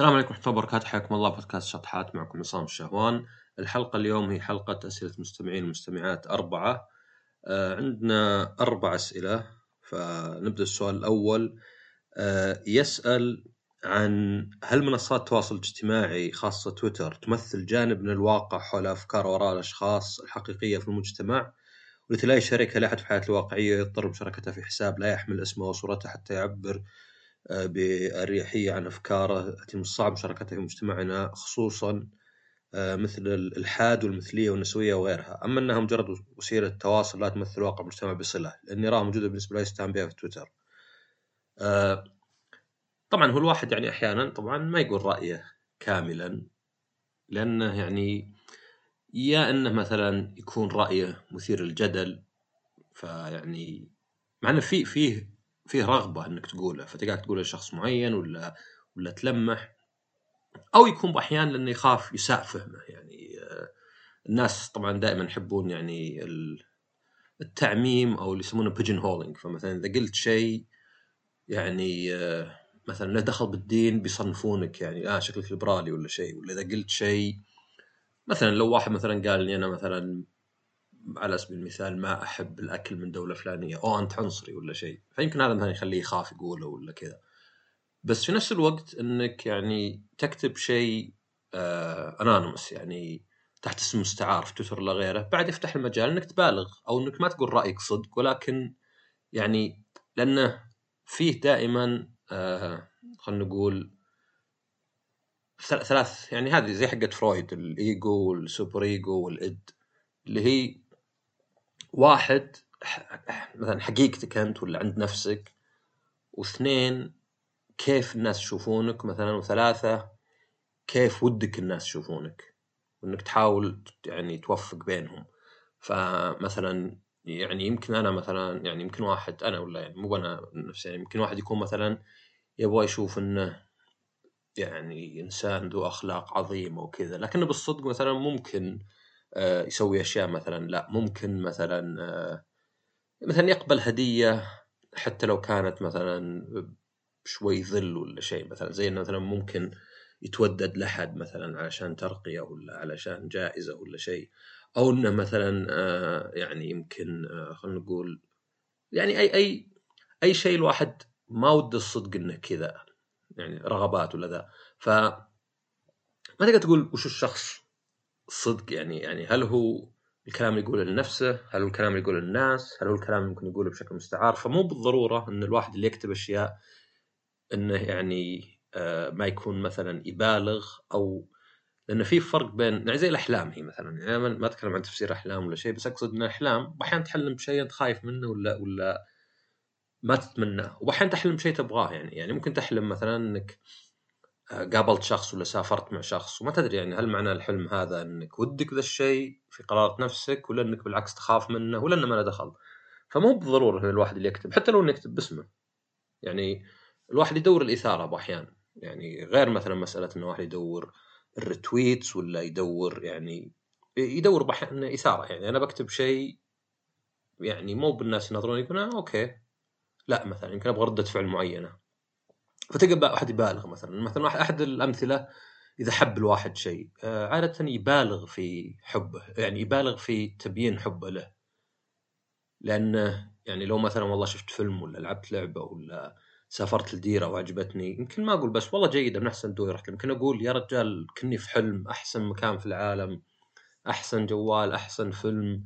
السلام عليكم ورحمة الله وبركاته. حياكم الله. بودكاست شطحات معكم عصام الشهوان. الحلقة اليوم هي حلقة أسئلة مستمعين ومستمعات أربعة. آه عندنا أربع أسئلة. فنبدأ السؤال الأول. آه يسأل عن هل منصات التواصل الاجتماعي خاصة تويتر تمثل جانب من الواقع حول أفكار وراء الأشخاص الحقيقية في المجتمع؟ والتي لا يشاركها لا أحد في حياته الواقعية يضطر بمشاركتها في حساب لا يحمل اسمه وصورته حتى يعبر بأريحية عن أفكاره من الصعب مشاركتها في مجتمعنا خصوصا آه، مثل الإلحاد والمثلية والنسوية وغيرها. أما أنها مجرد وسيلة تواصل لا تمثل واقع المجتمع بصلة لأني أراها موجودة بالنسبة لا يستهان بها في تويتر. آه، طبعا هو الواحد يعني أحيانا طبعا ما يقول رأيه كاملا لأنه يعني يا أنه مثلا يكون رأيه مثير للجدل فيعني مع إنه في فيه فيه رغبة إنك تقوله فتقعد تقوله لشخص معين ولا ولا تلمح. أو يكون أحيانا لأنه يخاف يساء فهمه يعني آه، الناس طبعا دائما يحبون يعني التعميم أو اللي يسمونه بيجن هولينج فمثلا إذا قلت شيء يعني آه، مثلا له دخل بالدين بيصنفونك يعني آه شكلك ليبرالي ولا شيء. ولا إذا قلت شيء مثلا لو واحد مثلا قال لي أنا مثلا على سبيل المثال ما أحب الأكل من دولة فلانية. أو أنت عنصري ولا شيء. فيمكن هذا مثلا يخليه يخاف يقوله ولا كذا. بس في نفس الوقت إنك يعني تكتب شيء آه انونيمس يعني تحت اسم مستعار في تويتر ولا غيره. بعد يفتح المجال إنك تبالغ أو إنك ما تقول رأيك صدق. ولكن يعني لأنه فيه دائما آه خلينا نقول ثلاث يعني هذه زي حقت فرويد ال ego وال super ego وال id اللي هي واحد مثلا حقيقتك أنت ولا عند نفسك؟ واثنين كيف الناس يشوفونك؟ مثلا وثلاثة كيف ودك الناس يشوفونك؟ وإنك تحاول يعني توفق بينهم. فمثلا يعني يمكن أنا مثلا يعني يمكن واحد أنا ولا يعني مو أنا نفسي يعني يمكن واحد يكون مثلا يبغى يشوف إنه يعني إنسان ذو أخلاق عظيمة وكذا. لكنه بالصدق مثلا ممكن يسوي أشياء مثلا لا ممكن مثلا آه، مثلا يقبل هدية حتى لو كانت مثلا شوي ظل ولا شيء مثلا زي إنه مثلا ممكن يتودد لحد مثلا علشان ترقية ولا علشان جائزة ولا شيء أو إنه مثلا آه، يعني يمكن خلينا نقول يعني أي أي أي شيء الواحد ما وده الصدق إنه كذا يعني رغبات ولا ذا ف ما تقدر تقول وش الشخص صدق يعني يعني هل هو الكلام اللي يقوله لنفسه؟ هل هو الكلام اللي يقوله للناس؟ هل هو الكلام ممكن يقوله بشكل مستعار؟ فمو بالضرورة إن الواحد اللي يكتب أشياء إنه يعني آه ما يكون مثلا يبالغ أو لأن في فرق بين يعني زي الأحلام هي مثلا يعني أنا ما أتكلم عن تفسير أحلام ولا شيء بس أقصد إن الأحلام أحيانا تحلم بشيء أنت خايف منه ولا ولا ما تتمناه واحيانا تحلم بشيء تبغاه يعني يعني ممكن تحلم مثلا إنك قابلت شخص ولا سافرت مع شخص وما تدري يعني هل معنى الحلم هذا إنك ودك ذا الشيء في قرارة نفسك ولا إنك بالعكس تخاف منه ولا إنه ما له دخل؟ فمو بالضروره إن الواحد اللي يكتب حتى لو إنه يكتب باسمه. يعني الواحد يدور الإثارة باحيان يعني غير مثلا مسألة إنه واحد يدور ال retweets ولا يدور يعني يدور باحيان إثارة. يعني أنا بكتب شيء يعني مو بالناس ينظرون يقولون آه أوكي. لا مثلا يمكن أبغى ردة فعل معينة. فتلقى واحد يبالغ مثلا. مثلا أحد الأمثلة إذا حب الواحد شيء آه، عادة يبالغ في حبه يعني يبالغ في تبيين حبه له. لأنه يعني لو مثلا والله شفت فيلم ولا لعبت لعبة ولا سافرت لديرة وعجبتني يمكن ما أقول بس والله جيدة من أحسن دول رحت يمكن أقول يا رجال كني في حلم أحسن مكان في العالم أحسن جوال أحسن فيلم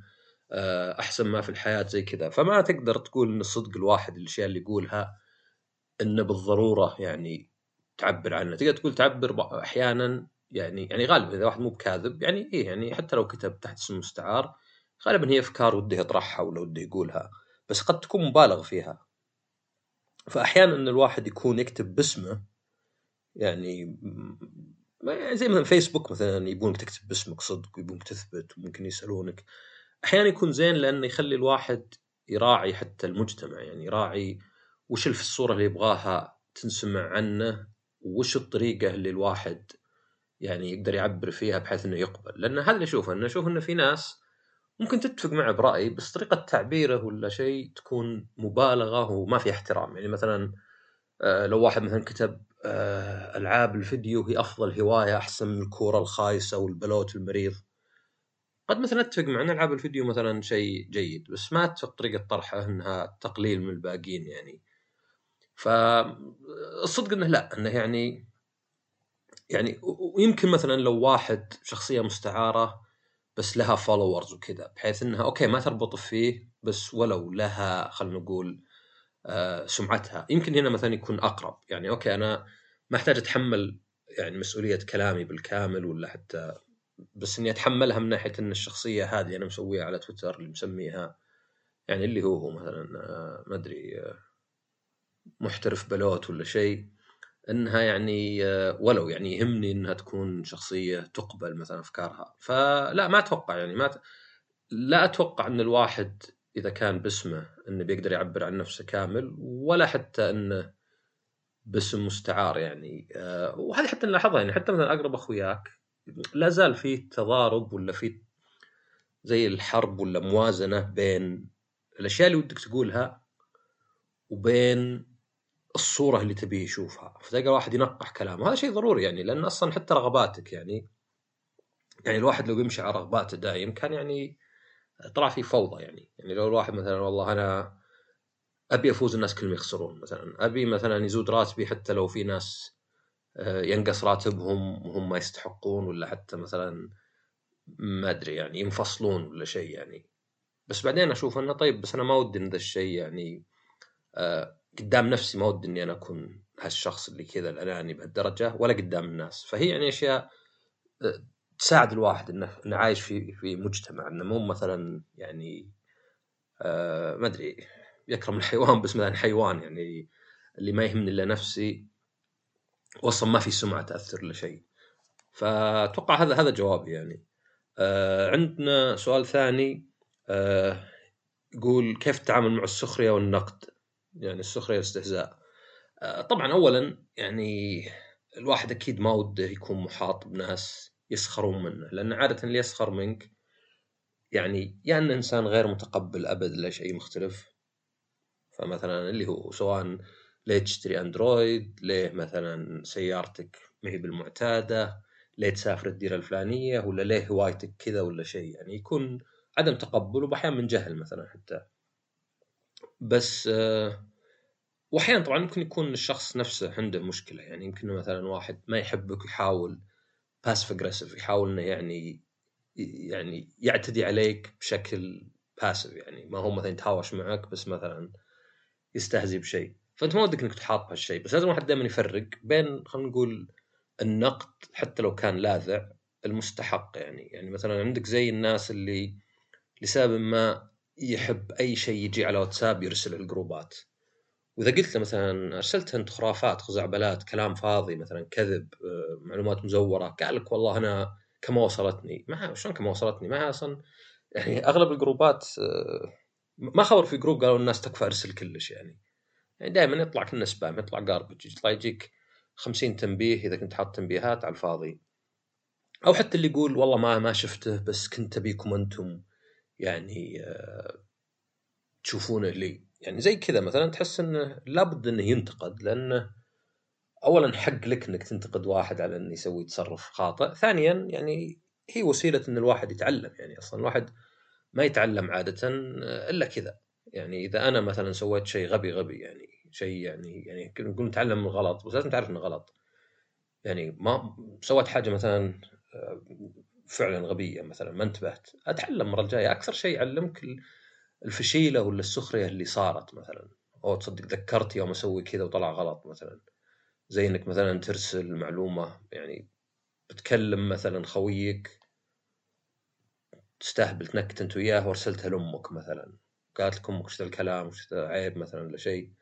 آه، أحسن ما في الحياة زي كذا. فما تقدر تقول إن الصدق الواحد الأشياء اللي يقولها إنه بالضرورة يعني تعبر عنه. تقدر تقول تعبر أحيانا يعني يعني غالبا إذا واحد مو بكاذب يعني إيه يعني حتى لو كتب تحت اسم مستعار غالبا هي أفكار وده يطرحها ولا وده يقولها بس قد تكون مبالغ فيها. فاحيانا إن الواحد يكون يكتب باسمه يعني زي مثلا فيسبوك مثلا يبونك تكتب باسمك صدق ويبونك تثبت وممكن يسألونك. أحيانا يكون زين لأنه يخلي الواحد يراعي حتى المجتمع يعني يراعي وش في الصورة اللي يبغاها تنسمع عنه وش الطريقة اللي الواحد يعني يقدر يعبر فيها بحيث إنه يقبل؟ لأن هذا اللي اشوفه إنه أشوف إنه في ناس ممكن تتفق معه براي بس طريقة تعبيره ولا شيء تكون مبالغة وما في احترام. يعني مثلا آه، لو واحد مثلا كتب آه، ألعاب الفيديو هي أفضل هواية أحسن من الكورة الخايسة والبلوت المريض. قد مثلا أتفق مع إن ألعاب الفيديو مثلا شيء جيد بس ما اتفق طريقة طرحه إنها تقليل من الباقيين يعني. فالصدق إنه لا إنه يعني يعني ويمكن مثلا لو واحد شخصية مستعارة بس لها followers وكذا بحيث إنها okay ما تربط فيه بس ولو لها خلينا نقول آه، سمعتها. يمكن هنا مثلا يكون أقرب. يعني okay أنا ما أحتاج أتحمل يعني مسؤولية كلامي بالكامل ولا حتى بس إني أتحملها من ناحية إن الشخصية هذه أنا مسويها على تويتر اللي مسميها يعني اللي هو هو مثلا آه، ما أدري آه، محترف بلوت ولا شيء إنها يعني ولو يعني يهمني إنها تكون شخصية تقبل مثلا أفكارها. فلا ما أتوقع يعني ما ت... لا أتوقع إن الواحد إذا كان باسمه إنه بيقدر يعبر عن نفسه كامل ولا حتى إنه باسم مستعار يعني آه، وهذه حتى نلاحظها يعني حتى مثلا أقرب أخوياك لا زال في تضارب ولا في زي الحرب ولا موازنة بين الأشياء اللي ودك تقولها وبين الصورة اللي تبي يشوفها فتلقى واحد ينقح كلامه. هذا شيء ضروري يعني لأن أصلا حتى رغباتك يعني يعني الواحد لو يمشي على رغباته دايم كان يعني طلع في فوضى يعني. يعني لو الواحد مثلا والله أنا أبي أفوز الناس كلهم يخسرون مثلا أبي مثلا يزود راتبي حتى لو في ناس آه، ينقص راتبهم وهم ما يستحقون ولا حتى مثلا ما أدري يعني ينفصلون ولا شيء يعني. بس بعدين أشوف إنه طيب بس أنا ما ودي إن ذا الشيء يعني آه، قدام نفسي ما ودي إني أنا أكون هالشخص اللي كذا الأناني بهالدرجة ولا قدام الناس. فهي يعني أشياء آه، تساعد الواحد إنه إنه عايش في في مجتمع. إنه مو مثلا يعني آه ما أدري يكرم الحيوان بس مثلا حيوان يعني اللي ما يهمني إلا نفسي واصلا ما في سمعة تأثر له شيء. فأتوقع هذا هذا جوابي يعني. آه عندنا سؤال ثاني آه يقول كيف التعامل مع السخرية والنقد؟ يعني السخرية والاستهزاء. آه طبعا اولا يعني الواحد أكيد ما وده يكون محاط بناس يسخرون منه لأن عادة اللي يسخر منك يعني يا ان إنسان غير متقبل أبد لشيء مختلف. فمثلا اللي هو سواء ليه تشتري أندرويد ليه مثلا سيارتك ما هي بالمعتادة ليه تسافر الديره الفلانية ولا ليه هوايتك كذا ولا شيء. يعني يكون عدم تقبل وباحيان من جهل مثلا حتى. بس آه، واحيانا طبعا ممكن يكون الشخص نفسه عنده مشكلة. يعني يمكن مثلا واحد ما يحبك ويحاول باسف اجريسيف يحاول إنه يعني يعني يعتدي عليك بشكل باسف يعني ما هو مثلا يتهاوش معك بس مثلا يستهزي بشيء. فأنت ما ودك إنك تحاط بهالشيء. بس لازم الواحد دائما يفرق بين خلينا نقول النقد حتى لو كان لاذع المستحق يعني. يعني مثلا عندك زي الناس اللي لسبب ما يحب أي شيء يجي على واتساب يرسل الجروبات. وإذا قلت له مثلا أرسلت انت خرافات خزعبلات كلام فاضي مثلا كذب آه، معلومات مزورة قال لك والله أنا كما وصلتني؟ ما شلون كما وصلتني؟ ما أصلا يعني أغلب الجروبات آه، ما خبر في group قالوا الناس تكفى أرسل كلش يعني. يعني دائما يطلع كنا spam يطلع garbage يطلع يجيك 50 تنبيه إذا كنت حاط تنبيهات على الفاضي. أو حتى اللي يقول والله ما ما شفته بس كنت أبيكم أنتم. يعني آه، تشوفونه لي يعني زي كذا مثلا تحس إنه لابد إنه ينتقد لأنه اولا حق لك إنك تنتقد واحد على إنه يسوي تصرف خاطئ، ثانيا يعني هي وسيلة إن الواحد يتعلم يعني أصلا الواحد ما يتعلم عادة إلا كذا. يعني إذا أنا مثلا سويت شيء غبي غبي يعني شيء يعني يعني نقول نتعلم من الغلط بس لازم تعرف إنه غلط. يعني ما سويت حاجة مثلا آه، فعلا غبية مثلا ما انتبهت. أتعلم المره الجاية. أكثر شيء يعلمك الفشيلة ولا السخرية اللي صارت مثلا. أو تصدق ذكرت يوم أسوي كذا وطلع غلط مثلا. زي انك مثلا ترسل معلومة يعني بتكلم مثلا خويك تستهبل تنكت أنت وياه وارسلتها لأمك مثلا. قالت لك أمك وش الكلام وش عيب مثلا ولا شيء.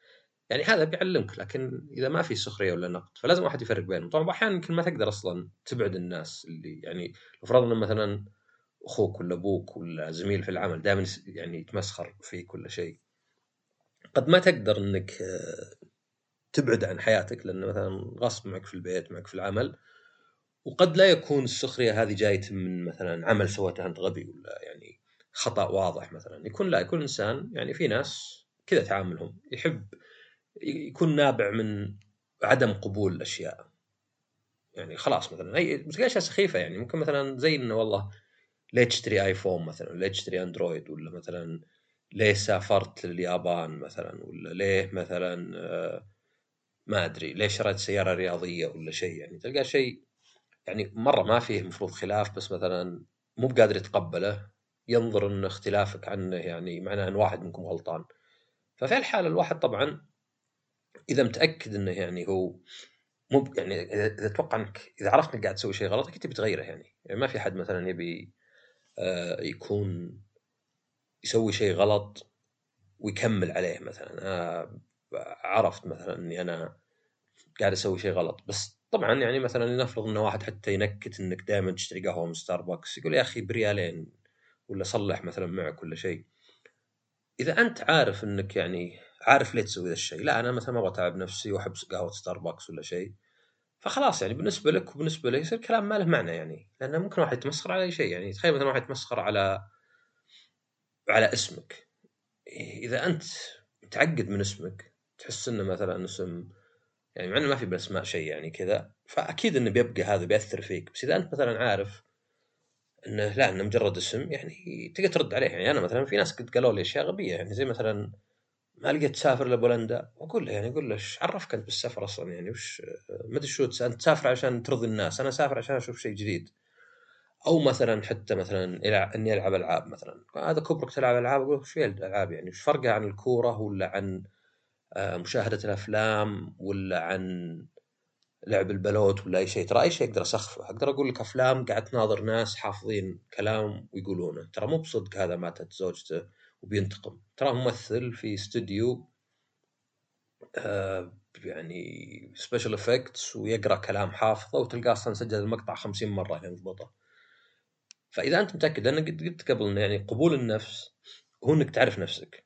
يعني هذا بيعلمك لكن إذا ما في سخرية ولا نقد فلازم واحد يفرق بينهم. طبعا أحيانا يمكن ما تقدر أصلا تبعد الناس اللي يعني لو فرضنا مثلا أخوك ولا أبوك ولا زميل في العمل دائما يعني يتمسخر فيك ولا شيء. قد ما تقدر إنك آه، تبعد عن حياتك لأنه مثلا غصب معك في البيت معك في العمل وقد لا يكون السخرية هذه جاية من مثلا عمل سويته أنت غبي ولا يعني خطأ واضح مثلا. يكون لا يكون إنسان يعني في ناس كذا تعاملهم يحب يكون نابع من عدم قبول الأشياء. يعني خلاص مثلا اي بس أشياء سخيفة يعني. ممكن مثلا زي إنه والله ليه تشتري آيفون مثلا؟ ليه تشتري أندرويد؟ ولا مثلا ليه سافرت لليابان مثلا؟ ولا ليه مثلا آه، ما أدري ليه شريت سيارة رياضية ولا شيء يعني؟ تلقى شيء يعني مرة ما فيه مفروض خلاف بس مثلا مو بقادر يتقبله ينظر ان اختلافك عنه يعني معناه إن واحد منكم غلطان. ففي الحالة الواحد طبعا إذا متأكد إنه يعني هو مو يعني اذا أتوقع انك إذا عرفت إنك قاعد تسوي شيء غلط أكيد تبي تغيره يعني. يعني ما في حد مثلا يبي آه، يكون يسوي شيء غلط ويكمل عليه مثلا. آه، عرفت مثلا إني أنا قاعد أسوي شيء غلط. بس طبعا يعني مثلا لنفرض ان واحد حتى ينكت إنك دائما تشتري قهوة من ستاربكس يقول يا أخي بريالين ولا صلح مثلا معك ولا شيء. إذا أنت عارف إنك يعني عارف ليه تسوي ذا الشيء. لا أنا مثلا ما أبغى أتعب نفسي وأحب قهوة ستاربكس ولا شيء. فخلاص يعني بالنسبة لك وبالنسبة لي يصير كلام ما له معنى يعني. لأنه ممكن واحد يتمسخر على أي شيء يعني. تخيل مثلا واحد يتمسخر على على اسمك. إذا أنت متعقد من اسمك تحس إنه مثلا اسم يعني مع إنه ما في بالاسماء شيء يعني كذا فأكيد إنه بيبقى هذا بيأثر فيك. بس إذا أنت مثلا عارف إنه لا إنه مجرد اسم يعني تقدر ترد عليه. يعني أنا مثلا في ناس قد قالوا لي أشياء غبية. يعني زي مثلا ما لقيت تسافر لبولندا وأقول له يعني أقول له إيش عرفك أنت بالسفر أصلا يعني؟ وش ما أدري شو أنت تسافر عشان ترضي الناس أنا أسافر عشان أشوف شيء جديد. أو مثلا حتى مثلا إني ألعب ألعاب مثلا. هذا كبرك تلعب ألعاب؟ أقول إيش الالعاب يعني؟ إيش فرقها عن الكورة ولا عن آه، مشاهدة الأفلام ولا عن لعب البلوت ولا أي شيء؟ ترى أي شيء أقدر أسخفه. أقدر أقول لك أفلام قاعد تناظر ناس حافظين كلام ويقولونه. ترى مو بصدق هذا ماتت زوجته. وبينتقم. ترى ممثل في استوديو آه يعني special effects ويقرأ كلام حافظه وتلقاه أصلا سجل المقطع خمسين مرة لين يضبطه. فإذا أنت متأكد لأن قد قلت قبل يعني قبول النفس هو إنك تعرف نفسك.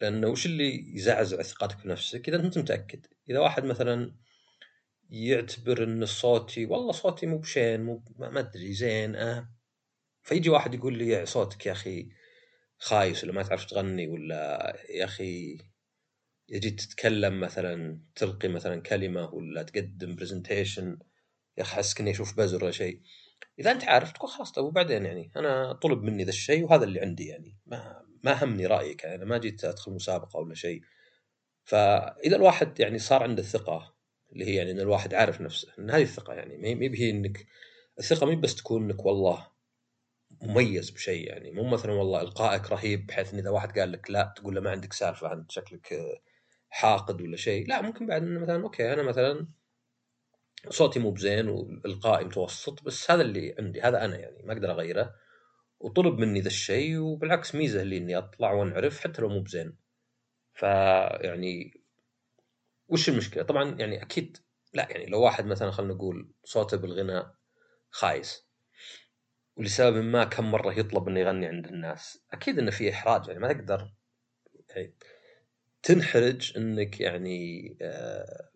لأنه وش اللي يزعزع ثقتك في نفسك؟ إذا أنت متأكد. إذا واحد مثلا يعتبر إن صوتي والله صوتي مو بشين مو ما أدري زين أه. فيجي واحد يقول لي صوتك يا أخي خايس ولا ما تعرف تغني ولا يا أخي يجي تتكلم مثلا تلقي مثلا كلمة ولا تقدم presentation يا أخي احس كني أشوف بزر ولا شيء. إذا أنت عارف تقول خلاص طيب وبعدين يعني أنا طلب مني ذا الشيء وهذا اللي عندي يعني. ما ما همني رأيك يعني أنا ما جيت أدخل مسابقة ولا شيء. فإذا الواحد يعني صار عنده الثقه اللي هي يعني إن الواحد عارف نفسه إن هذه الثقة يعني ما هي إنك الثقة مي بس تكون إنك والله مميز بشيء يعني. مو مثلا والله إلقائك رهيب بحيث إن إذا واحد قال لك لا تقول له ما عندك سالفة انت شكلك حاقد ولا شيء. لا ممكن بعد إنه مثلا okay أنا مثلا صوتي مو بزين والقائي متوسط بس هذا اللي عندي هذا أنا يعني ما أقدر أغيره. وطلب مني ذا الشيء وبالعكس ميزة لي إني أطلع وأنعرف حتى لو مو بزين. فيعني وش المشكلة؟ طبعا يعني أكيد لا يعني لو واحد مثلا خلينا نقول صوته بالغناء خايس ولسبب ما كم مرة يطلب إنه يغني عند الناس. أكيد إنه في إحراج يعني ما تقدر يعني تنحرج إنك يعني آه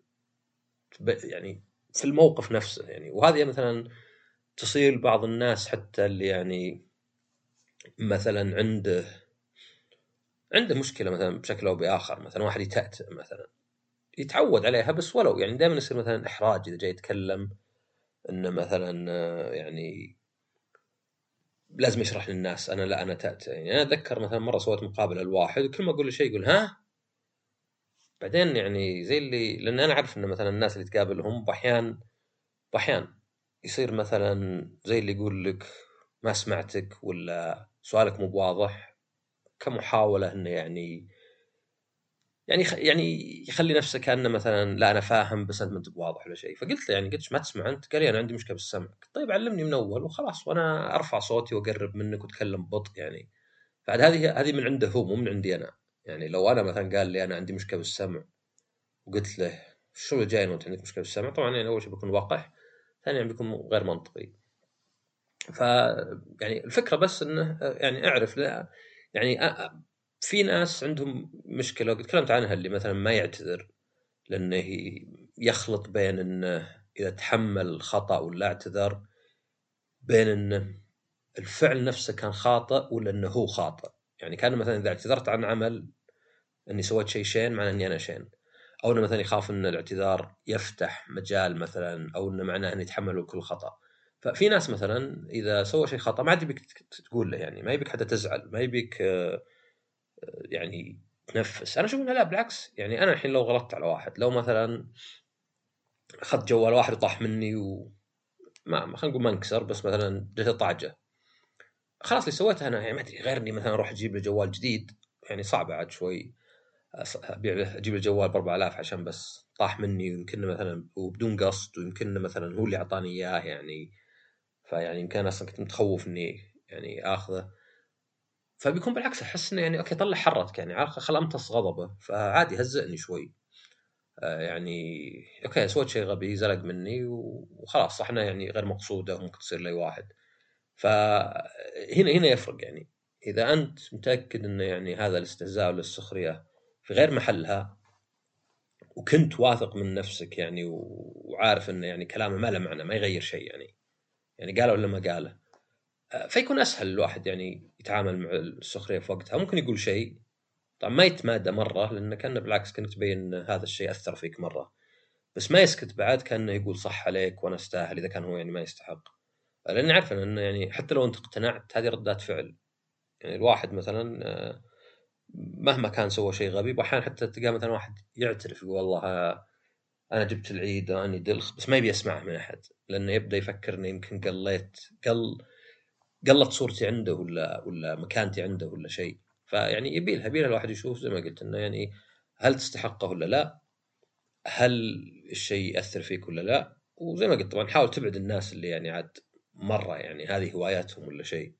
يعني في الموقف نفسه يعني. وهذه مثلا تصير بعض الناس حتى اللي يعني مثلا عنده عنده مشكلة مثلا بشكل أو بآخر. مثلا واحد يتأتأ مثلا. يتعود عليها بس ولو. يعني دائما يصير مثلا إحراج إذا جاي يتكلم إنه مثلا آه، يعني لازم يشرح للناس. أنا لا أنا تأتأ يعني أنا أتذكر مثلا مرة سويت مقابلة لواحد وكل ما أقول له شيء يقول ها؟ بعدين يعني زي اللي لأن أنا أعرف إن مثلا الناس اللي تقابلهم بأحيان بأحيان يصير مثلا زي اللي يقول لك ما سمعتك ولا سؤالك مو بواضح كمحاولة إنه يعني يعني يعني يخلي نفسه كأنه مثلا لا أنا فاهم بس انت ما انت بواضح ولا شيء. فقلت له يعني قلت ما تسمع أنت؟ قال لي أنا عندي مشكلة بالسمع طيب علمني من أول وخلاص وأنا أرفع صوتي وأقرب منك وأتكلم ببطء يعني. فعاد هذه هذه من عنده هو مو من عندي أنا. يعني لو أنا مثلا قال لي أنا عندي مشكلة بالسمع وقلت له شو اللي جاي؟ وانت عندك مشكلة بالسمع. طبعا يعني أول شيء بيكون وقح ثانيا بيكون غير منطقي. ف يعني الفكرة بس إنه يعني أعرف لا يعني في ناس عندهم مشكلة وقد تكلمت عنها اللي مثلا ما يعتذر لأنه يخلط بين إنه إذا تحمل خطأ ولا اعتذر بين إنه الفعل نفسه كان خاطئ ولا إنه هو خاطئ. يعني كان مثلا إذا اعتذرت عن عمل إني سويت شيء شين معناه إني أنا شين. أو إنه مثلا يخاف إن الاعتذار يفتح مجال مثلا أو إنه معناه إنه يتحملوا كل خطأ. ففي ناس مثلا إذا سوى شيء خطأ ما عاد يبيك تقول له يعني ما يبيك حتى تزعل ما يبيك آه، يعني تنفس. أنا أشوف إنه لا بالعكس يعني أنا الحين لو غلطت على واحد لو مثلا أخذت جوال واحد وطاح مني و ما خلينا نقول ما انكسر بس مثلا جته طاجه خلاص اللي سويته أنا يعني ما أدري غير إني مثلا أروح أجيب له جوال جديد يعني صعبه عاد شوي. أبيع له أجيب له جوال ب 4000 عشان بس طاح مني ويمكن مثلا وبدون قصد ويمكن مثلا هو اللي أعطاني إياه يعني. فيعني يمكن أصلا كنت متخوف إني يعني آخذه. فبيكون بالعكس أحس إنه يعني okay طلع حرتك يعني خل أمتص غضبه فعادي هزئني شوي. آه يعني أوكي سويت شيء غبي زلق مني وخلاص صحنا يعني غير مقصودة وممكن تصير لاي واحد. فهنا هنا يفرق يعني. إذا أنت متأكد إنه يعني هذا الاستهزاء والاستخريه في غير محلها وكنت واثق من نفسك يعني وعارف إنه يعني كلامه ما له معنى ما يغير شيء يعني يعني قاله ولا ما قاله. آه، فيكون أسهل الواحد يعني يتعامل مع السخرية في وقتها ممكن يقول شيء. طبعا ما يتمادى مرة لأنه كانه بالعكس كانك تبين هذا الشيء أثر فيك مرة. بس ما يسكت بعد كأنه يقول صح عليك وأنا أستاهل إذا كان هو يعني ما يستحق. لاني عارف إنه يعني حتى لو أنت اقتنعت هذه ردات فعل. يعني الواحد مثلا آه، مهما كان سوى شيء غبي واحيانا حتى تلقى مثلا واحد يعترف يقول والله أنا جبت العيد واني دلخ بس ما يبي يسمعها من أحد. لأنه يبدأ يفكر إنه يمكن قليت قل قلت صورتي عنده ولا ولا مكانتي عنده ولا شيء فيعني يبي لها الواحد يشوف زي ما قلت إنه يعني هل تستحقه ولا لا؟ هل الشيء يأثر فيك ولا لا؟ وزي ما قلت طبعا حاول تبعد الناس اللي يعني عاد مرة يعني هذه هواياتهم ولا شيء.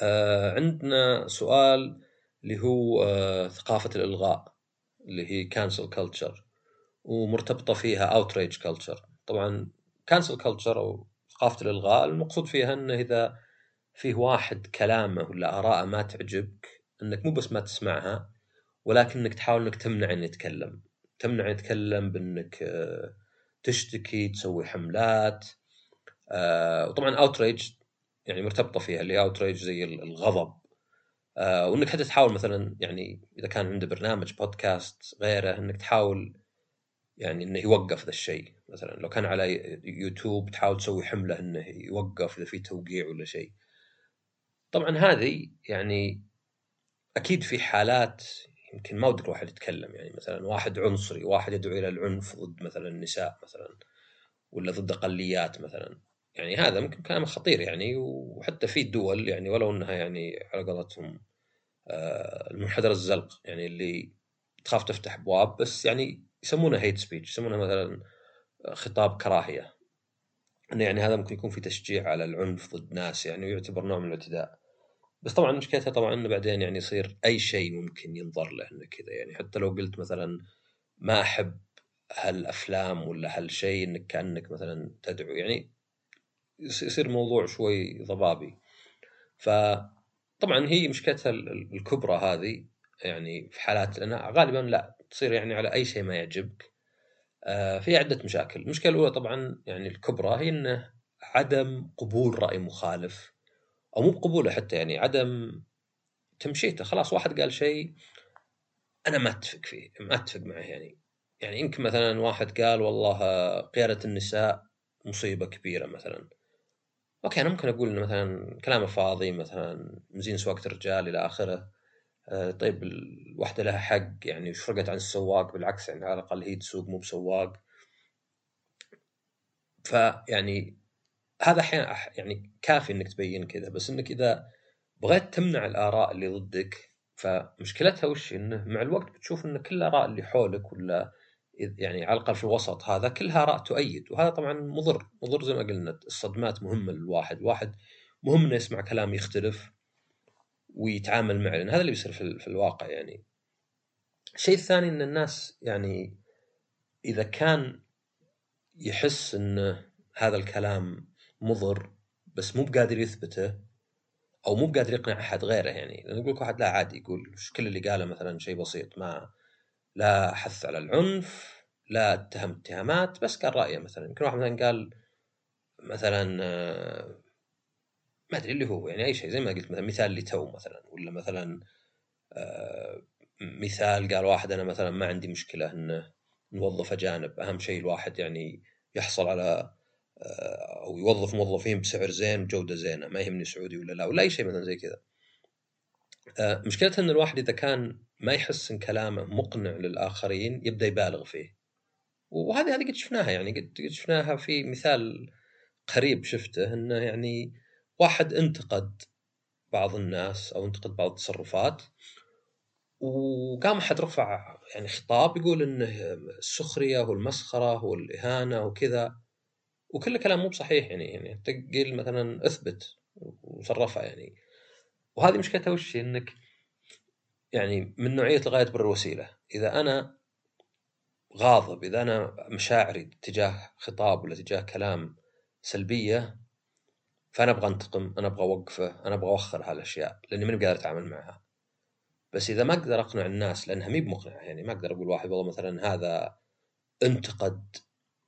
آه عندنا سؤال اللي هو آه ثقافة الإلغاء اللي هي cancel culture ومرتبطة فيها outrage culture طبعا cancel culture أو ثقافة الإلغاء المقصود فيها إنه إذا فيه واحد كلامه ولا آراءه ما تعجبك إنك مو بس ما تسمعها ولكن إنك تحاول إنك تمنع إنه يتكلم. تمنع يتكلم بإنك آه، تشتكي تسوي حملات آه، وطبعا outrage يعني مرتبطة فيها اللي outrage زي الغضب. آه، وإنك حتى تحاول مثلا يعني إذا كان عنده برنامج بودكاست غيره إنك تحاول يعني إنه يوقف ذا الشيء. مثلا لو كان على يوتيوب تحاول تسوي حملة إنه يوقف إذا في توقيع ولا شيء. طبعا هذه يعني أكيد في حالات يمكن ما ودك الواحد يتكلم يعني مثلا واحد عنصري واحد يدعو إلى العنف ضد مثلا النساء مثلا ولا ضد أقليات مثلا. يعني هذا ممكن كلام خطير يعني وحتى في دول يعني ولو إنها يعني على قولتهم آه، المنحدر الزلق يعني اللي تخاف تفتح أبواب بس يعني يسمونه هيت سبيتش يسمونه مثلا خطاب كراهية. إنه يعني هذا ممكن يكون في تشجيع على العنف ضد ناس يعني ويعتبر نوع من الاعتداء. بس طبعا مشكلتها طبعا إنه بعدين يعني يصير أي شيء ممكن ينظر له إنه كذا. يعني حتى لو قلت مثلا ما أحب هالأفلام ولا هالشيء إنك كأنك مثلا تدعو يعني يصير موضوع شوي ضبابي. فطبعا هي مشكلتها الكبرى هذه يعني في حالات لانها غالبا لا تصير يعني على أي شيء ما يعجبك. في عدة مشاكل، المشكلة الأولى طبعا يعني الكبرى هي إنه عدم قبول رأي مخالف أو مو بقبوله حتى يعني عدم تمشيته. خلاص واحد قال شيء أنا ما أتفق فيه ما أتفق معه يعني يعني يمكن مثلا واحد قال والله قيادة النساء مصيبة كبيرة مثلا. أوكي أنا ممكن أقول إنه مثلا كلامه فاضي مثلا مزين سواقه الرجال إلى آخره. آه، طيب الوحده لها حق يعني وش فرقت عن السواق؟ بالعكس يعني على الأقل هي تسوق مو بسواق. فيعني هذا أحيانا يعني كافي إنك تبين كذا بس إنك إذا بغيت تمنع الآراء اللي ضدك فمشكلتها وش؟ إنه مع الوقت بتشوف إن كل الآراء اللي حولك ولا يعني على الأقل في الوسط هذا كلها آراء تؤيد وهذا طبعا مضر مضر زي ما قلنا الصدمات مهمة للواحد الواحد مهم إنه يسمع كلام يختلف. ويتعامل معه لأن هذا اللي بيصير في, في الواقع يعني. الشيء الثاني إن الناس يعني إذا كان يحس إن هذا الكلام مضر بس مو بقادر يثبته أو مو بقادر يقنع أحد غيره يعني. لأن يقول لك واحد لا عادي يقول كل اللي قاله مثلا شيء بسيط ما لا حث على العنف لا اتهم اتهامات بس قال رأيه مثلا. يمكن واحد مثلا قال مثلا آه، ما أدري اللي هو يعني أي شيء زي ما قلت مثلا مثال اللي تو مثلا ولا مثلا آه مثال قال واحد أنا مثلا ما عندي مشكلة إنه نوظف أجانب أهم شيء الواحد يعني يحصل على آه، أو يوظف موظفين بسعر زين وجودة زينة ما يهمني سعودي ولا لا ولا أي شيء مثلا زي كذا. آه، إن الواحد إذا كان ما يحس إن كلامه مقنع للآخرين يبدأ يبالغ فيه. وهذه هذه قد شفناها يعني قد شفناها في مثال قريب شفته إنه يعني واحد انتقد بعض الناس أو انتقد بعض التصرفات وقام أحد رفع يعني خطاب يقول إنه السخرية والمسخرة والإهانة وكذا وكل كلام مو بصحيح يعني يعني تقل مثلا أثبت وصرفها يعني. وهذه مشكلتها وش؟ إنك يعني من نوعية الغاية بر الوسيلة. إذا أنا غاضب إذا أنا مشاعري تجاه خطاب ولا تجاه كلام سلبية فأنا أبغى أنتقم أنا أبغى أوقفه أنا أبغى أوخر هالأشياء لأني ماني قادر أتعامل معها. بس إذا ما أقدر أقنع الناس لأنها مي بمقنعة يعني ما أقدر أقول واحد والله مثلا هذا انتقد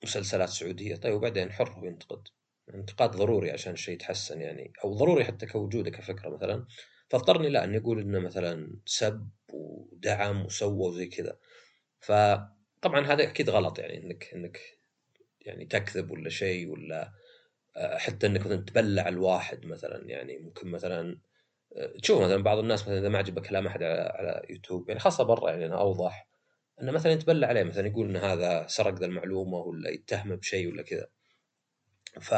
مسلسلات سعودية طيب وبعدين حر هو ينتقد. انتقاد ضروري عشان الشيء يتحسن يعني أو ضروري حتى كوجوده كفكرة مثلا. فاضطرني لا إني أقول إنه مثلا سب ودعم وسوى وزي كذا. فطبعا هذا أكيد غلط يعني إنك إنك يعني تكذب ولا شيء ولا حتى إنك مثلا تبلع الواحد مثلا يعني ممكن مثلا تشوف مثلا بعض الناس مثلا إذا ما عجبك كلام أحد على, على يوتيوب يعني خاصة برا يعني أنا أوضح إنه مثلا يتبلع عليه مثلا يقول إن هذا سرق ذا المعلومة ولا يتهمه بشيء ولا كذا. ف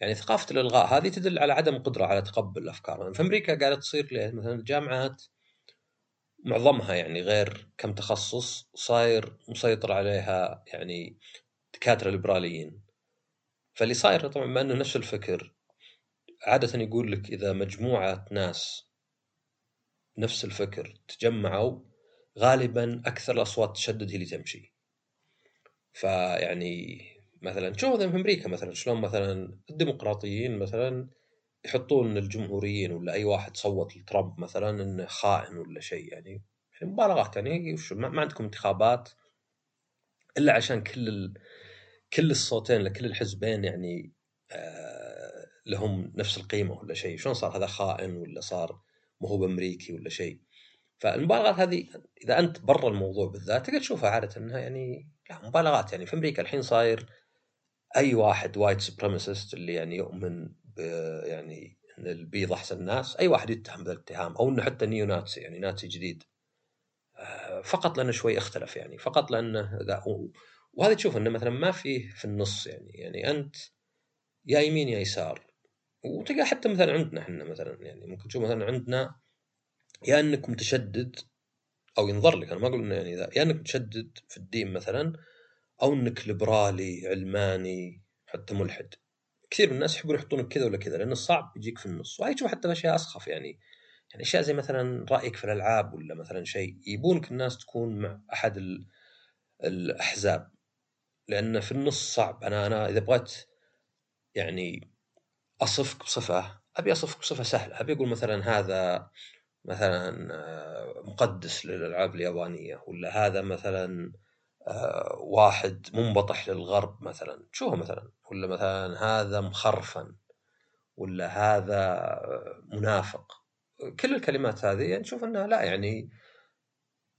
يعني ثقافة الإلغاء هذه تدل على عدم قدرة على تقبل الأفكار، في أمريكا قاعدة تصير ليه؟ مثلا الجامعات معظمها يعني غير كم تخصص صاير مسيطر عليها يعني دكاترة ليبراليين. فاللي صاير طبعا بما انه نفس الفكر. عادة يقول لك إذا مجموعة ناس نفس الفكر تجمعوا غالبا أكثر الأصوات تشدد هي اللي تمشي. فيعني مثلا شوف مثلا في أمريكا مثلا؟ شلون مثلا الديمقراطيين مثلا يحطون الجمهوريين ولا أي واحد صوت لترامب مثلا إنه خائن ولا شيء؟ يعني مبالغات. يعني ما عندكم انتخابات إلا عشان كل. كل الصوتين لكل الحزبين يعني آه لهم نفس القيمة ولا شيء. شلون صار هذا خائن ولا صار مو هو بأمريكي ولا شيء؟ فالمبالغات هذه إذا أنت برا الموضوع بالذات تقدر تشوفها عادة إنها يعني لا مبالغات يعني. في أمريكا الحين صاير أي واحد white supremacist اللي يعني يؤمن يعني إن البيض أحسن الناس أي واحد يتهم بالاتهام أو إنه حتى neo-Nazi يعني ناتسي جديد آه، فقط لأنه شوي اختلف يعني. فقط لأنه وهذا تشوف إنه مثلا ما فيه في النص يعني يعني أنت يا يمين يا يسار. وتلقى حتى مثلا عندنا إحنا مثلا يعني ممكن تشوف مثلا عندنا يا إنك متشدد أو ينظر لك. أنا ما أقول إنه يعني ذا يا إنك متشدد في الدين مثلا أو إنك ليبرالي علماني حتى ملحد. كثير من الناس يحبون يحطونك كذا ولا كذا لأن الصعب يجيك في النص. وهي تشوف حتى اشياء أسخف يعني يعني أشياء زي مثلا رأيك في الألعاب ولا مثلا شيء يبونك الناس تكون مع أحد الأحزاب. لأن في النص صعب. أنا أنا إذا بغيت يعني أصفك بصفة أبي أصفك بصفة سهلة. أبي أقول مثلا هذا مثلا آه، مقدس للألعاب اليابانية ولا هذا مثلا آه، واحد منبطح للغرب مثلا. تشوفه مثلا. ولا مثلا هذا مخرفن ولا هذا آه، منافق. كل الكلمات هذه يعني نشوف إنها لا يعني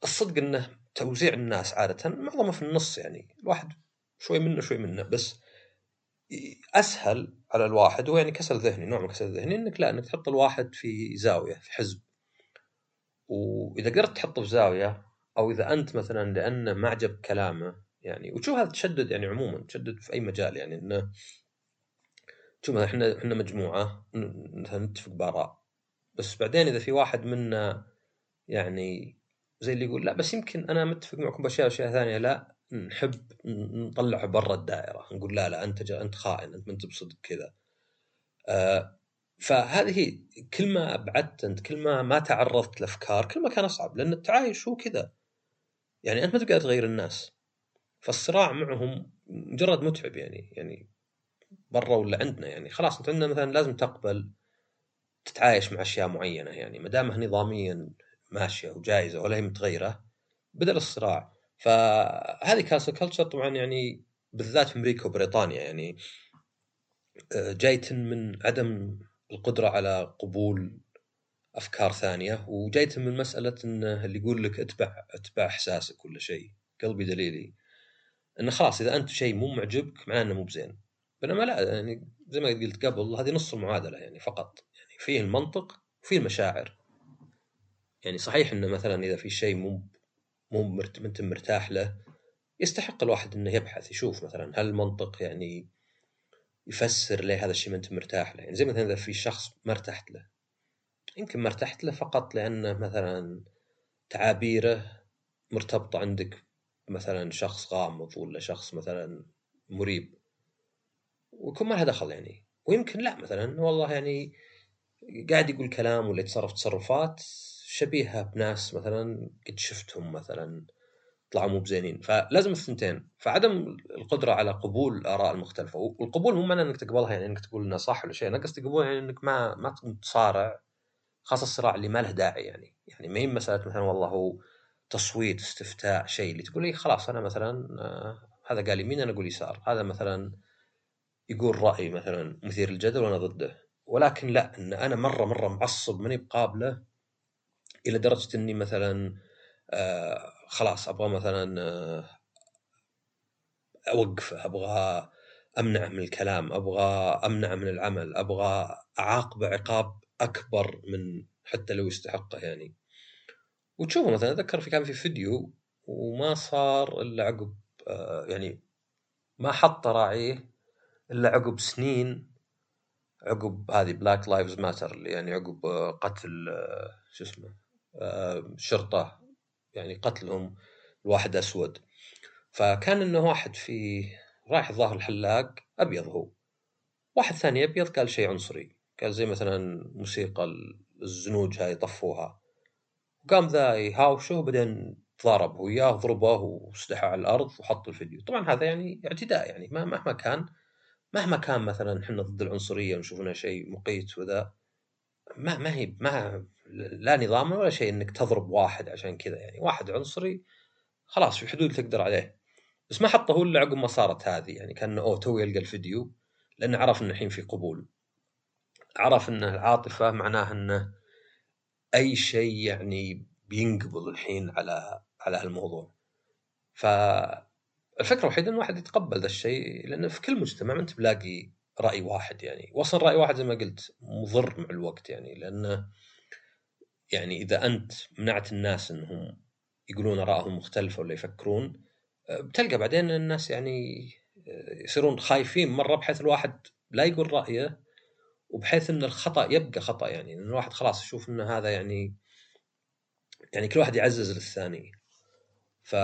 الصدق إنه توزيع الناس عادة معظمها في النص يعني. الواحد شوي منه شوي منه. بس أسهل على الواحد هو يعني كسل ذهني نوع من كسل ذهني إنك لا إنك تحط الواحد في زاوية في حزب. وإذا قدرت تحطه في زاوية أو إذا أنت مثلا لأنه ما عجب كلامه يعني وتشوف هذا تشدد يعني عموما تشدد في أي مجال يعني إنه شوف إحنا إحنا مجموعة مثلا نتفق بآراء. بس بعدين إذا في واحد منا يعني زي اللي يقول لا بس يمكن أنا متفق معكم بأشياء أشياء ثانية لا نحب نطلعه برا الدائرة. نقول لا لا أنت جا أنت خائن أنت ما أنت بصدق كذا. آه فهذه كل ما أبعدت أنت كل ما ما تعرضت لأفكار كل ما كان أصعب لأن التعايش هو كذا. يعني أنت ما تقدر تغير الناس. فالصراع معهم مجرد متعب يعني يعني برا ولا عندنا يعني. خلاص أنت عندنا مثلا لازم تقبل تتعايش مع أشياء معينة يعني. ما دامها نظاميا ماشية وجايزة ولا هي متغيرة بدل الصراع. فهذه كاسل كلتشر طبعا يعني بالذات في أمريكا وبريطانيا يعني آه، جاية من عدم القدرة على قبول أفكار ثانية وجايته من مسألة إنه اللي يقول لك أتبع أتبع إحساسك ولا شيء قلبي دليلي. إنه خلاص إذا أنت شيء مو معجبك معناه إنه مو بزين. بينما لا يعني زي ما قلت قبل هذه نص المعادلة يعني فقط. يعني فيه المنطق وفيه المشاعر. يعني صحيح إنه مثلا إذا في شيء مو مو مرت... انت مرتاح له يستحق الواحد إنه يبحث يشوف مثلا هل المنطق يعني يفسر ليه هذا الشيء ما أنت مرتاح له. يعني زي مثلا إذا في شخص ما ارتحت له. يمكن ما ارتحت له فقط لأنه مثلا تعابيره مرتبطة عندك مثلا شخص غامض ولا شخص مثلا مريب. ويكون ما لها دخل يعني. ويمكن لا مثلا والله يعني قاعد يقول كلام ولا يتصرف تصرفات شبيهه بناس مثلا قد شفتهم مثلا طلعوا مو بزينين. فلازم الثنتين. فعدم القدرة على قبول الاراء المختلفة. والقبول مو معنى إنك تقبلها يعني إنك تقول انها صح ولا شيء. أنا قصدي قبول يعني إنك ما ما تصارع خاصة الصراع اللي ما له داعي يعني. يعني ما هي مسألة مثلا والله هو تصويت استفتاء شيء. اللي تقول لي خلاص أنا مثلا آه هذا قال يمين أنا أقول يسار. هذا مثلا يقول رأي مثلا مثير للجدل وأنا ضده. ولكن لا إن أنا مره مرة معصب ماني بقابله. إلى درجة إني مثلا آه خلاص أبغى مثلا آه أوقفه أبغى امنعه من الكلام أبغى امنعه من العمل أبغى اعاقبه عقاب أكبر من حتى لو يستحقه يعني. وتشوفه مثلا أتذكر في كان في فيديو وما صار إلا عقب آه يعني ما حط راعيه إلا عقب سنين عقب هذه Black Lives Matter يعني عقب قتل شو اسمه؟ شرطة يعني قتلهم الواحد أسود. فكان إنه واحد في رايح الظاهر الحلاق أبيض هو. واحد ثاني أبيض قال شيء عنصري. قال زي مثلا موسيقى الزنوج هاي طفوها. وقام ذا يهاوشه وبعدين ضرب وياه ضربه واستحى على الأرض وحط الفيديو. طبعا هذا يعني اعتداء يعني مهما كان مهما كان مثلا إحنا ضد العنصرية ونشوف انها شيء مقيت وذا. ما ما هي ما لا نظام ولا شيء إنك تضرب واحد عشان كذا يعني. واحد عنصري خلاص في حدود تقدر عليه. بس ما حطه هو إلا عقب ما صارت هذه يعني. كان أوه تو يلقى الفيديو لأنه عرف إنه الحين في قبول. عرف ان العاطفة معناه إنه أي شيء يعني بينقبل الحين على على هالموضوع. ف الفكرة الوحيدة إن الواحد يتقبل ذا الشيء لأنه في كل مجتمع أنت بلاقي رأي واحد يعني. واصلا رأي واحد زي ما قلت مضر مع الوقت يعني لأنه يعني إذا أنت منعت الناس إنهم يقولون آرائهم مختلفة ولا يفكرون بتلقى بعدين الناس يعني يصيرون خايفين مرة بحيث الواحد لا يقول رأيه وبحيث إن الخطأ يبقى خطأ يعني. إن الواحد خلاص يشوف إن هذا يعني يعني كل واحد يعزز للثاني. ف...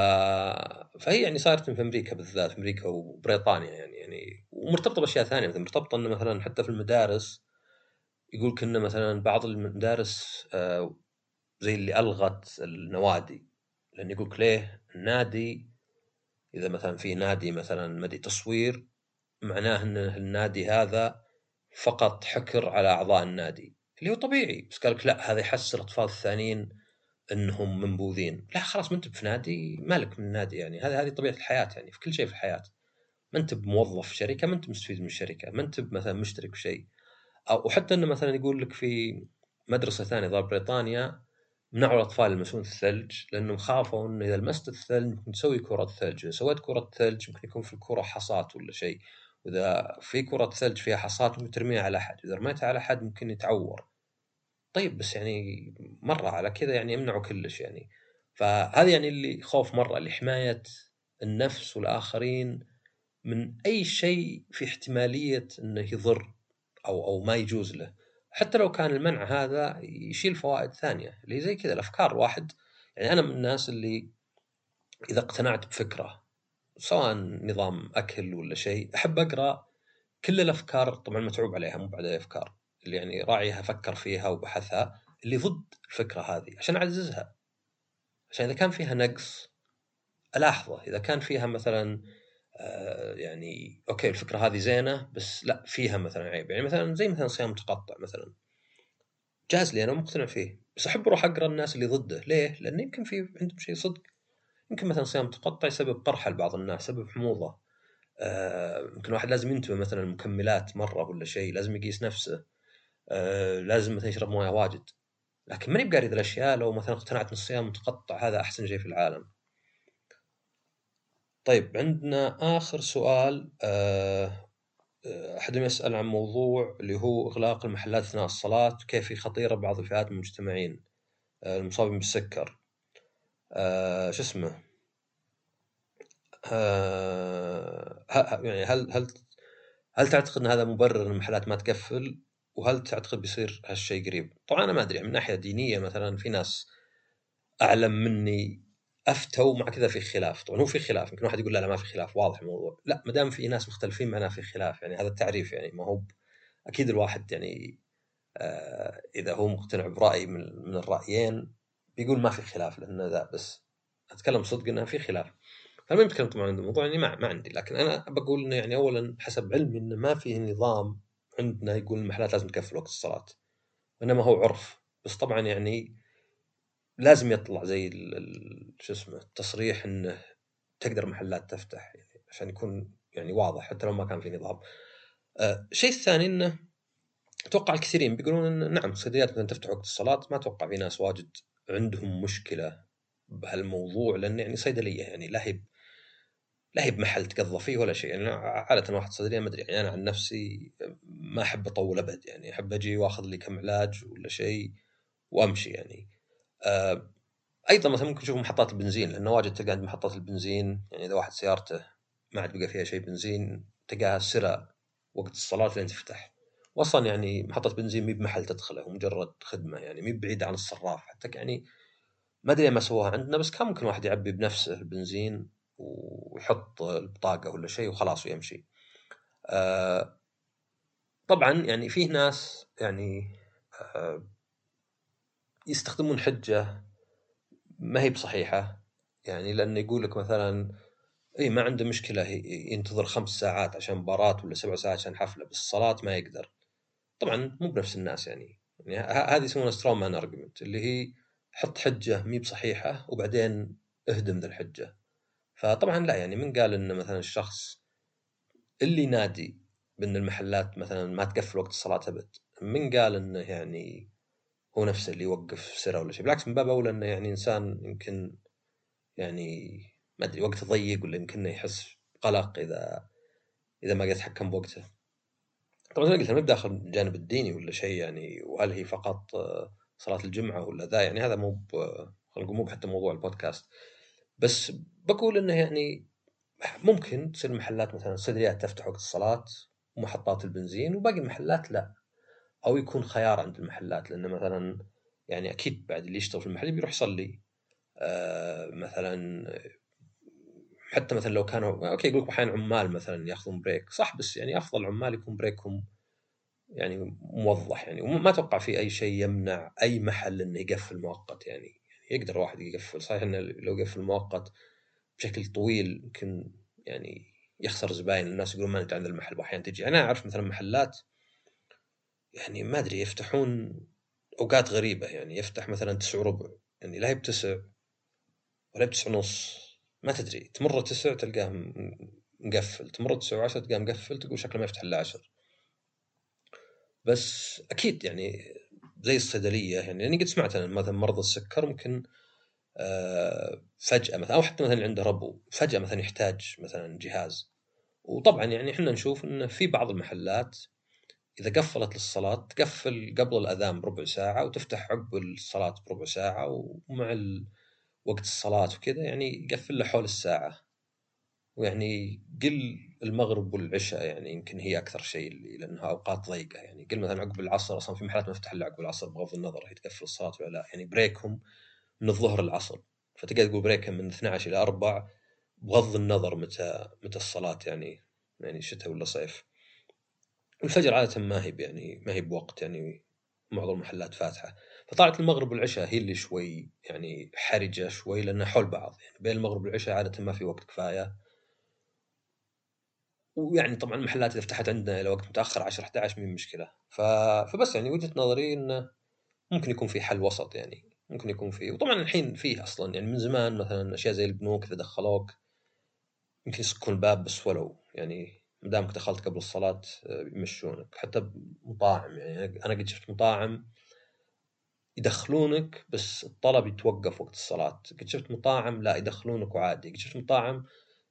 فهي يعني صارت في أمريكا بالذات أمريكا وبريطانيا يعني يعني ومرتبطة بأشياء ثانية مثلا مرتبطة إنه مثلا حتى في المدارس يقول كنا مثلا بعض المدارس زي اللي ألغت النوادي لأن يقول ليه؟ النادي إذا مثلا في نادي مثلا مدي تصوير معناه إن النادي هذا فقط حكر على أعضاء النادي اللي هو طبيعي بس قال لك لا هذا يحسر الاطفال الثانيين انهم منبوذين. لا خلاص ما انت في نادي مالك من النادي يعني. هذه هذه طبيعة الحياة يعني في كل شيء في الحياة. ما انت بموظف في شركة ما انت مستفيد من الشركة ما انت مثلا مشترك في شيء. أو وحتى إنه مثلا يقول لك في مدرسة ثانية ضرب بريطانيا منعوا الأطفال يلمسون الثلج لأنهم خافوا إنه إذا لمست الثلج ممكن تسوي كرة ثلج، إذا سويت كرة ثلج ممكن يكون في الكرة حصات ولا شيء، وإذا في كرة ثلج فيها حصات ممكن ترميها على أحد، إذا رميتها على أحد ممكن يتعور. طيب بس يعني مرة على كذا يعني يمنعوا كلش يعني. فهذا يعني اللي خوف مرة لحمايه النفس والآخرين من أي شيء في احتمالية إنه يضر أو أو ما يجوز له. حتى لو كان المنع هذا يشيل فوائد ثانية اللي زي كذا الأفكار واحد يعني أنا من الناس اللي إذا اقتنعت بفكرة سواء نظام أكل ولا شيء أحب أقرأ كل الأفكار طبعا متعوب عليها مو بعد أفكار اللي يعني راعيها فكر فيها وبحثها اللي ضد الفكرة هذه عشان أعززها. عشان إذا كان فيها نقص ألاحظه. إذا كان فيها مثلا يعني أوكي الفكرة هذه زينة بس لا فيها مثلا عيب. يعني مثلا زي مثلا صيام متقطع مثلا. جاز لي أنا مقتنع فيه. بس أحب أروح أقرأ الناس اللي ضده. ليه؟ لأن يمكن في عندهم شيء صدق. يمكن مثلا صيام متقطع يسبب قرحه لبعض الناس يسبب حموضة. آه يمكن واحد لازم ينتبه مثلا المكملات مرة ولا شيء لازم يقيس نفسه. آه لازم مثلا يشرب موية واجد. لكن ماني بقاري الأشياء لو مثلا اقتنعت إن الصيام متقطع هذا أحسن شيء في العالم. طيب عندنا آخر سؤال آه، احدهم يسأل عن موضوع اللي هو إغلاق المحلات أثناء الصلاة كيف هي خطيرة بعض الفئات من المجتمعين آه، المصابين بالسكر. آه، شو اسمه؟ يعني هل هل هل تعتقد إن هذا مبرر إن المحلات ما تقفل؟ وهل تعتقد بيصير هالشيء قريب؟ طبعا أنا ما أدري من ناحية دينية مثلا في ناس أعلم مني أفتوا مع كذا في خلاف، طبعا هو في خلاف يمكن واحد يقول لا لا ما في خلاف واضح الموضوع، لا ما دام في ناس مختلفين معناه في خلاف يعني هذا التعريف يعني ما هو أكيد الواحد يعني آه إذا هو مقتنع برأي من, من الرأيين بيقول ما في خلاف لأن ذا بس أتكلم صدق إنه في خلاف. بتكلم طبعا عن الموضوع يعني ما, ما عندي لكن أنا بقول إنه يعني اولا حسب علمي إنه ما في نظام عندنا يقول المحلات لازم تقفل وقت الصلاة إنما هو عرف بس طبعا يعني لازم يطلع زي شو اسمه التصريح إنه تقدر محلات تفتح يعني عشان يكون يعني واضح حتى لو ما كان في نظام. آه الشيء الثاني إنه أتوقع الكثيرين بيقولون إن نعم الصيدليات مثلا تفتح وقت الصلاة ما أتوقع في ناس واجد عندهم مشكلة بهالموضوع لأن يعني صيدلية يعني لا هي لا هي بمحل تقضى فيه ولا شيء. يعني عادة واحد صيدليه ما أدري يعني أنا عن نفسي ما أحب أطول أبد يعني أحب أجي وأخذ لي كم علاج ولا شيء وأمشي يعني. آه أيضا مثلا ممكن تشوف محطات البنزين لأنه واجد تلقى عند محطات البنزين يعني إذا واحد سيارته ما عاد بقى فيها شيء بنزين تلقاها سرى وقت الصلاة لين تفتح. واصلا يعني محطة بنزين مي بمحل تدخله مجرد خدمة يعني مي بعيدة عن الصراف حتى يعني ما أدري ما سووها عندنا بس كان ممكن واحد يعبي بنفسه البنزين. ويحط البطاقة ولا شيء وخلاص ويمشي. آه طبعا يعني فيه ناس يعني آه يستخدمون حجة ما هي بصحيحة يعني لأنه يقول لك مثلا اي ما عنده مشكلة ينتظر خمس ساعات عشان مباراة ولا سبع ساعات عشان حفلة بس الصلاة ما يقدر. طبعا مو بنفس الناس يعني يعني هذه يسمونها straw man argument اللي هي حط حجة مي بصحيحة وبعدين اهدم ذا الحجة. فطبعا لا يعني من قال ان مثلا الشخص اللي ينادي بإن المحلات مثلا ما تقفل وقت الصلاة أبد من قال إنه يعني هو نفسه اللي يوقف سرة ولا شيء بالعكس من باب أولى إنه يعني إنسان يمكن يعني ما أدري وقته ضيق ولا يمكن يحس قلق إذا إذا ما قدر يتحكم بوقته. طبعا زي ما قلت أنا داخل الجانب الديني ولا شيء يعني وهل هي فقط صلاة الجمعة ولا ذا يعني هذا مو خلينا نقول مو حتى موضوع البودكاست. بس بقول إنه يعني ممكن تصير محلات مثلا الصيدليات تفتح وقت الصلاة ومحطات البنزين وباقي المحلات لا. أو يكون خيار عند المحلات لأنه مثلا يعني أكيد بعد اللي يشتغل في المحل بيروح يصلي. آه مثلا حتى مثلا لو كانوا okay يقول لك أحيانا عمال مثلا يأخذون break صح بس يعني أفضل عمال يكون break هم يعني موضح يعني. وما أتوقع في أي شيء يمنع أي محل إنه يقفل مؤقت يعني. يقدر واحد يقفل صحيح إنه لو قفل مؤقت بشكل طويل يمكن يعني يخسر زباين. الناس يقولون ما عند المحل واحيانا تجي. أنا أعرف مثلا محلات يعني ما أدري يفتحون أوقات غريبة يعني يفتح مثلا تسع وربع يعني لا بتسع ولا بتسع ونص ما تدري. تمر تسع تلقاه مقفل. تمر تسع وعشرة تلقاه مقفل تقول شكله ما يفتح إلا عشر. بس أكيد يعني زي الصيدلية يعني لأني قد سمعت أنا مثلا مرضى السكر ممكن آه، فجأة مثلا أو حتى مثلا عنده ربو فجأة مثلا يحتاج مثلا جهاز. وطبعا يعني إحنا نشوف انه في بعض المحلات إذا قفلت للصلاة تقفل قبل الأذان بربع ساعة وتفتح عقب الصلاة بربع ساعة ومع وقت الصلاة وكذا يعني يقفل له حول الساعة. ويعني قل المغرب والعشاء يعني يمكن هي أكثر شيء اللي لأنها أوقات ضيقة. يعني قل مثلا عقب العصر أصلا في محلات تفتح الا عقب العصر بغض النظر هي تقفل الصلاة ولا لا. يعني بريكهم من الظهر للعصر. فتقدر تقول بريكهم من 12 إلى 4 بغض النظر متى متى الصلاة يعني يعني شتاء ولا صيف. الفجر عادة ما هي يعني ما هي بوقت يعني معظم المحلات فاتحة. فطلعت المغرب والعشاء هي اللي شوي يعني حرجة شوي لأنها حول بعض. يعني بين المغرب والعشاء عادة ما في وقت كفاية. ويعني طبعا المحلات إذا فتحت عندنا إلى وقت متأخر 10 11 مين مشكلة. ف... فبس يعني وجهة نظري انه ممكن يكون في حل وسط يعني ممكن يكون فيه وطبعا الحين فيه أصلا يعني من زمان مثلا أشياء زي البنوك إذا دخلوك يمكن يسكون الباب بس ولو يعني ما دامك دخلت قبل الصلاة آه، يمشونك. حتى مطاعم يعني أنا قد شفت مطاعم يدخلونك بس الطلب يتوقف وقت الصلاة. قد شفت مطاعم لا يدخلونك وعادي. قد شفت مطاعم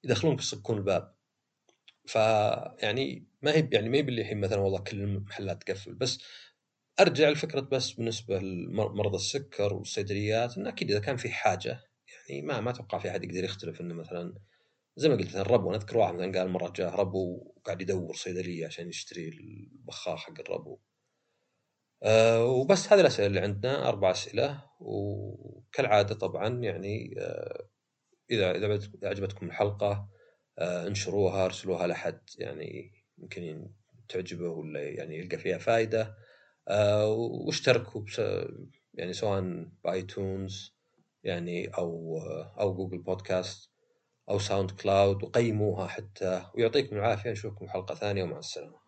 يدخلونك يصكون الباب. فيعني ما هي يعني ما هي باللي الحين مثلا والله كل المحلات تقفل بس أرجع لفكرة بس بالنسبة لمرضى السكر والصيدليات انه أكيد إذا كان في حاجة يعني ما ما أتوقع في أحد يقدر يختلف إنه مثلا زي ما قلت مثلا ربو أنا أذكر واحد مثلا قال مرة جاء ربو وقاعد يدور صيدلية عشان يشتري البخار حق الربو. أه وبس هذه الأسئلة اللي عندنا أربع أسئلة وكالعادة طبعا يعني أه إذا إذا عجبتكم الحلقة انشروها ارسلوها لاحد يعني يمكن تعجبه ولا يعني يلقى فيها فائده أه واشتركوا يعني سواء ب iTunes يعني أو أو Google Podcast أو SoundCloud وقيموها حتى. ويعطيكم العافية نشوفكم حلقة ثانية ومع السلامة.